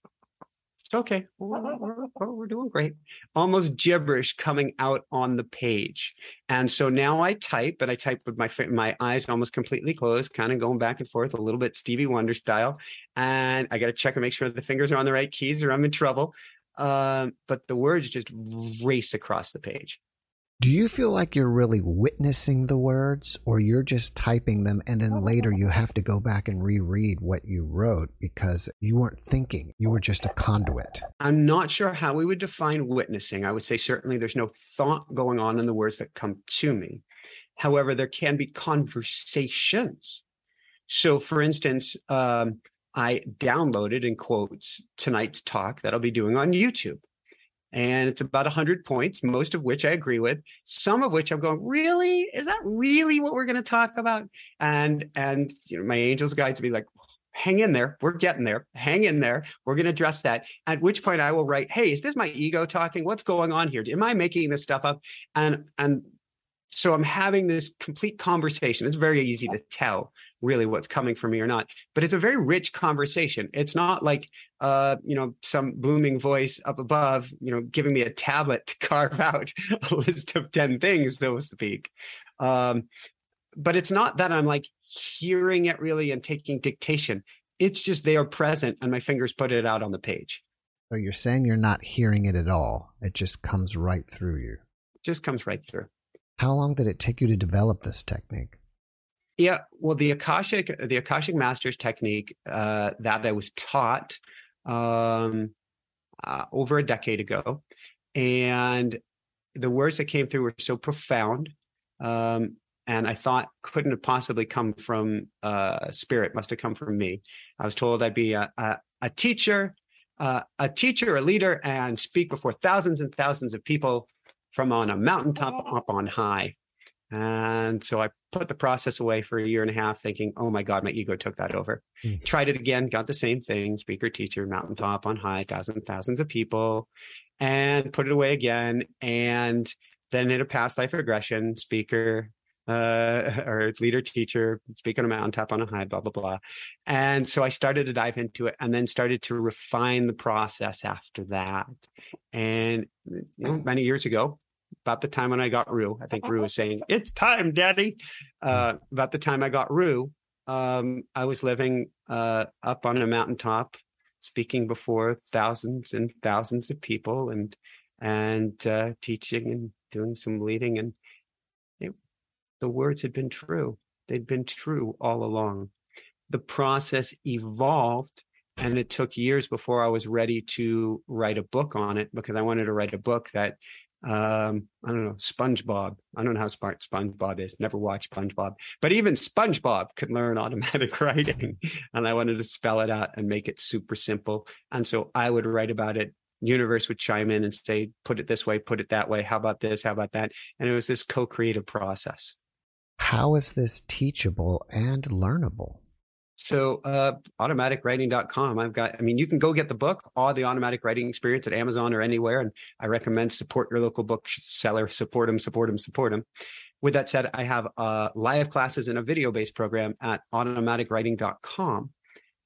It's okay. We're, we're, we're doing great. Almost gibberish coming out on the page. And so now I type, and I type with my my eyes almost completely closed, kind of going back and forth a little bit Stevie Wonder style. And I got to check and make sure the fingers are on the right keys or I'm in trouble. Um, but the words just race across the page. Do you feel like you're really witnessing the words or you're just typing them and then later you have to go back and reread what you wrote because you weren't thinking, you were just a conduit? I'm not sure how we would define witnessing. I would say certainly there's no thought going on in the words that come to me. However, there can be conversations. So, for instance, um, I downloaded in quotes tonight's talk that I'll be doing on YouTube. And it's about 100 points, most of which I agree with, some of which I'm going, really? Is that really what we're going to talk about? And, and, you know, my angels guide to be like, hang in there. We're getting there. Hang in there. We're going to address that. At which point I will write, Hey, is this my ego talking? What's going on here? Am I making this stuff up? And, and so I'm having this complete conversation. It's very easy to tell really what's coming from me or not, but it's a very rich conversation. It's not like, uh, you know, some booming voice up above, you know, giving me a tablet to carve out a list of 10 things, so to speak. Um, but it's not that I'm like hearing it really and taking dictation. It's just they are present and my fingers put it out on the page. So you're saying you're not hearing it at all. It just comes right through you. Just comes right through. How long did it take you to develop this technique? Yeah, well, the Akashic, the Akashic Masters technique uh, that I was taught um, uh, over a decade ago, and the words that came through were so profound, um, and I thought couldn't have possibly come from uh, spirit. Must have come from me. I was told I'd be a, a, a teacher, uh, a teacher, a leader, and speak before thousands and thousands of people from on a mountaintop up on high. And so I put the process away for a year and a half, thinking, oh my God, my ego took that over. Mm. Tried it again, got the same thing speaker, teacher, mountaintop on high, thousands, thousands of people, and put it away again. And then in a past life regression, speaker, uh, or leader, teacher, speaker on a mountaintop on a high, blah, blah, blah. And so I started to dive into it and then started to refine the process after that. And you know, many years ago, about the time when I got Rue, I think Rue was saying, It's time, Daddy. Uh, about the time I got Rue, um, I was living uh, up on a mountaintop, speaking before thousands and thousands of people and and uh, teaching and doing some leading. And the words had been true. They'd been true all along. The process evolved and it took years before I was ready to write a book on it because I wanted to write a book that um, I don't know, SpongeBob. I don't know how smart SpongeBob is. Never watched SpongeBob, but even SpongeBob could learn automatic writing. And I wanted to spell it out and make it super simple. And so I would write about it. Universe would chime in and say, put it this way, put it that way. How about this? How about that? And it was this co creative process. How is this teachable and learnable? So uh, automaticwriting.com. I've got, I mean, you can go get the book, all the automatic writing experience at Amazon or anywhere. And I recommend support your local bookseller, support them, support them, support them. With that said, I have uh, live classes and a video based program at automaticwriting.com.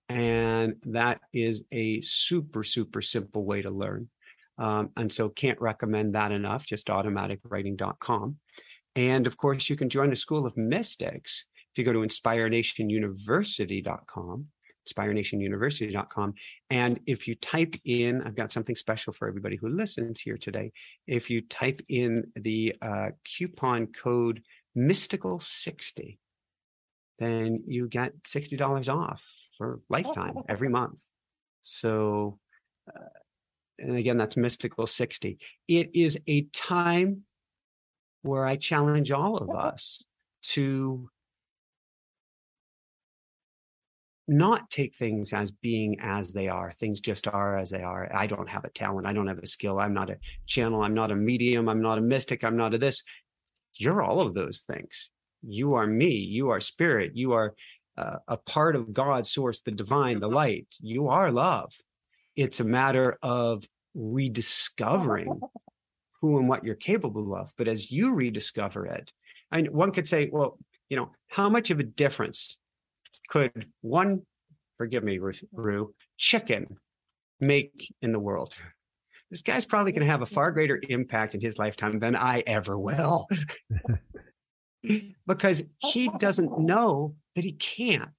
And that is a super, super simple way to learn. Um, and so can't recommend that enough, just automaticwriting.com. And of course, you can join the School of Mystics if you go to inspirenationuniversity.com, inspirenationuniversity.com, and if you type in, I've got something special for everybody who listens here today. If you type in the uh, coupon code mystical60, then you get $60 off for lifetime every month. So, uh, and again, that's mystical 60. It is a time where I challenge all of us to not take things as being as they are. Things just are as they are. I don't have a talent. I don't have a skill. I'm not a channel. I'm not a medium. I'm not a mystic. I'm not a this. You're all of those things. You are me. You are spirit. You are uh, a part of God's source, the divine, the light. You are love. It's a matter of rediscovering who and what you're capable of. But as you rediscover it, and one could say, well, you know, how much of a difference could one, forgive me, Rue, chicken make in the world? This guy's probably going to have a far greater impact in his lifetime than I ever will. because he doesn't know that he can't.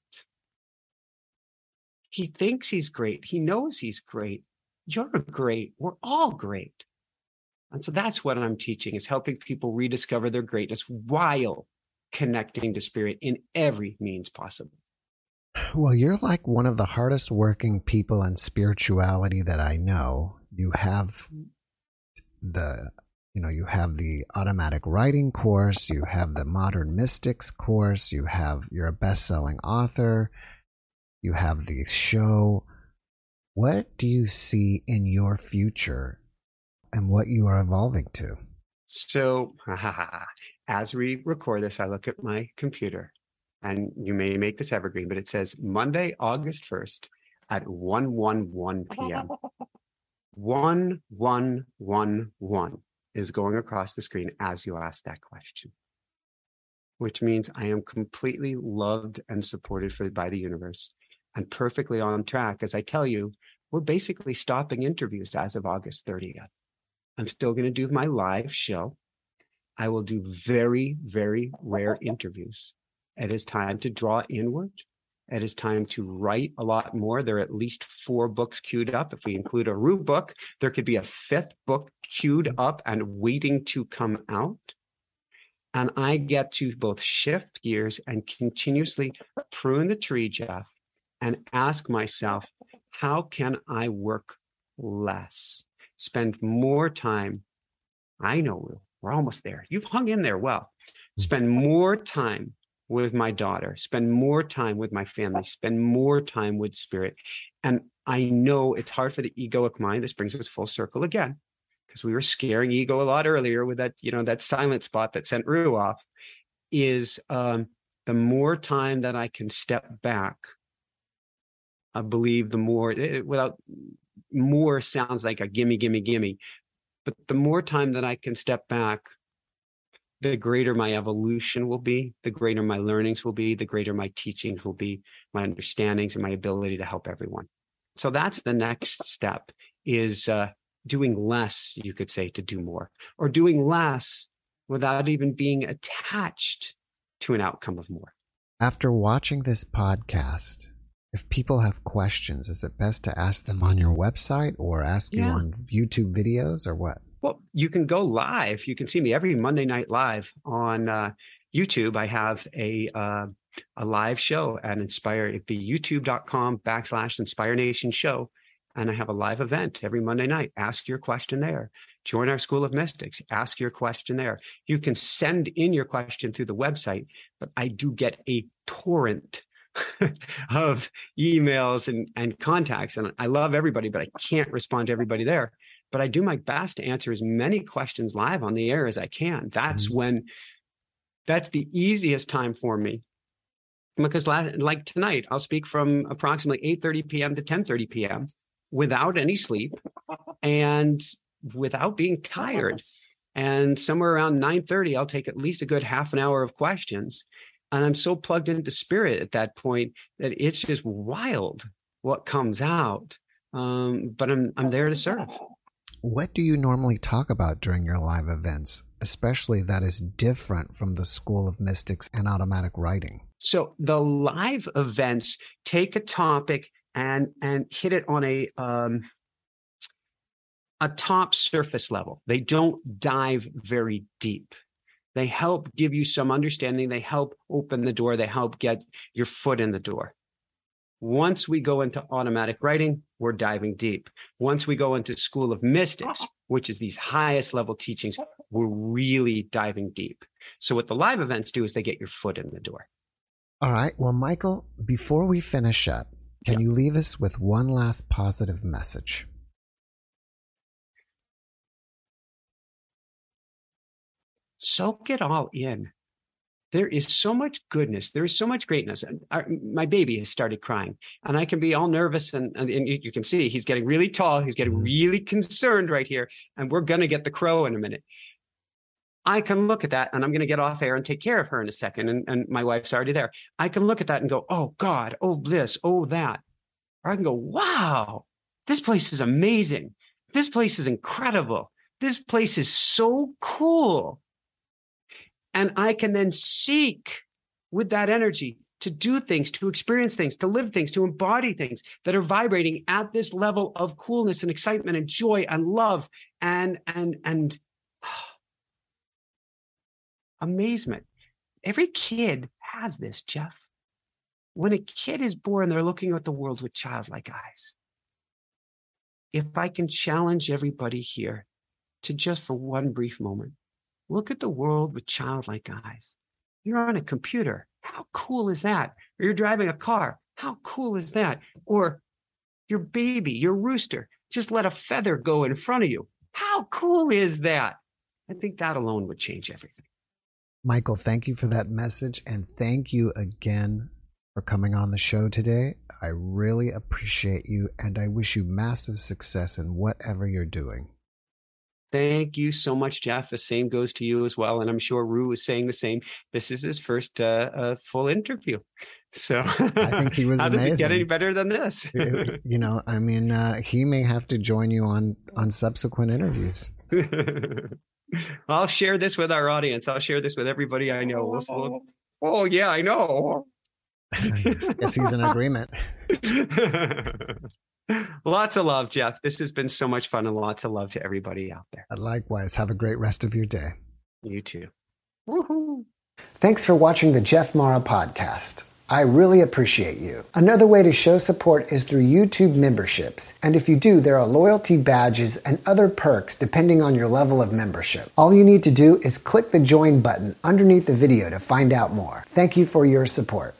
He thinks he's great. He knows he's great. You're great. We're all great. And so that's what I'm teaching is helping people rediscover their greatness while connecting to spirit in every means possible. Well, you're like one of the hardest working people in spirituality that I know. You have the you know, you have the automatic writing course, you have the modern mystics course, you have you're a best-selling author, you have the show. What do you see in your future and what you are evolving to? So, as we record this, I look at my computer and you may make this evergreen, but it says Monday, August 1st at 1 1 1 p.m. 1 1 1 1 is going across the screen as you ask that question, which means I am completely loved and supported for, by the universe and perfectly on track. As I tell you, we're basically stopping interviews as of August 30th. I'm still going to do my live show. I will do very, very rare interviews. It is time to draw inward. It is time to write a lot more. There are at least four books queued up. If we include a Rue book, there could be a fifth book queued up and waiting to come out. And I get to both shift gears and continuously prune the tree, Jeff, and ask myself, how can I work less? Spend more time. I know we're almost there. You've hung in there well. Spend more time with my daughter, spend more time with my family, spend more time with spirit. And I know it's hard for the egoic mind. This brings us full circle again, because we were scaring ego a lot earlier with that, you know, that silent spot that sent Rue off. Is um, the more time that I can step back, I believe the more, it, eh, without more sounds like a gimme, gimme, gimme. But the more time that I can step back, the greater my evolution will be, the greater my learnings will be, the greater my teachings will be, my understandings and my ability to help everyone. So that's the next step is uh, doing less, you could say, to do more, or doing less without even being attached to an outcome of more. After watching this podcast, if people have questions, is it best to ask them on your website or ask yeah. you on YouTube videos or what? Well, you can go live. You can see me every Monday night live on uh, YouTube. I have a uh, a live show at Inspire. It'd be youtube.com backslash Inspire Nation show. And I have a live event every Monday night. Ask your question there. Join our School of Mystics. Ask your question there. You can send in your question through the website, but I do get a torrent of emails and, and contacts. And I love everybody, but I can't respond to everybody there but I do my best to answer as many questions live on the air as I can. That's mm-hmm. when that's the easiest time for me because like tonight I'll speak from approximately 8:30 p.m. to 10:30 p.m. without any sleep and without being tired. And somewhere around 9:30 I'll take at least a good half an hour of questions and I'm so plugged into spirit at that point that it's just wild what comes out. Um, but I'm I'm there to serve. What do you normally talk about during your live events, especially that is different from the School of Mystics and automatic writing? So the live events take a topic and and hit it on a um, a top surface level. They don't dive very deep. They help give you some understanding. They help open the door. They help get your foot in the door. Once we go into automatic writing, we're diving deep. Once we go into School of Mystics, which is these highest level teachings, we're really diving deep. So what the live events do is they get your foot in the door. All right. Well, Michael, before we finish up, can you leave us with one last positive message? Soak it all in there is so much goodness. There is so much greatness. Our, my baby has started crying, and I can be all nervous. And, and, and, you can see he's getting really tall. He's getting mm-hmm. really concerned right here. And we're going to get the crow in a minute. I can look at that, and I'm going to get off air and take care of her in a second. And, and my wife's already there. I can look at that and go, oh, God, oh, this, oh, that. Or I can go, wow, this place is amazing. This place is incredible. This place is so cool. And I can then seek with that energy to do things, to experience things, to live things, to embody things that are vibrating at this level of coolness and excitement and joy and love and and and amazement. Every kid has this, Jeff. When a kid is born, they're looking at the world with childlike eyes. If I can challenge everybody here to just for one brief moment Look at the world with childlike eyes. You're on a computer. How cool is that? Or you're driving a car. How cool is that? Or your baby, your rooster, just let a feather go in front of you. How cool is that? I think that alone would change everything. Michael, thank you for that message. And thank you again for coming on the show today. I really appreciate you and I wish you massive success in whatever you're doing. Thank you so much, Jeff. The same goes to you as well. And I'm sure Rue is saying the same. This is his first uh, uh, full interview. So I think he was How amazing. does it get any better than this? you know, I mean, uh, he may have to join you on on subsequent interviews. I'll share this with our audience. I'll share this with everybody I know. We'll, we'll, oh yeah, I know. Yes, he's in agreement. lots of love, Jeff. This has been so much fun and lots of love to everybody out there. Likewise. Have a great rest of your day. You too. Woohoo! Thanks for watching the Jeff Mara podcast. I really appreciate you. Another way to show support is through YouTube memberships. And if you do, there are loyalty badges and other perks depending on your level of membership. All you need to do is click the join button underneath the video to find out more. Thank you for your support.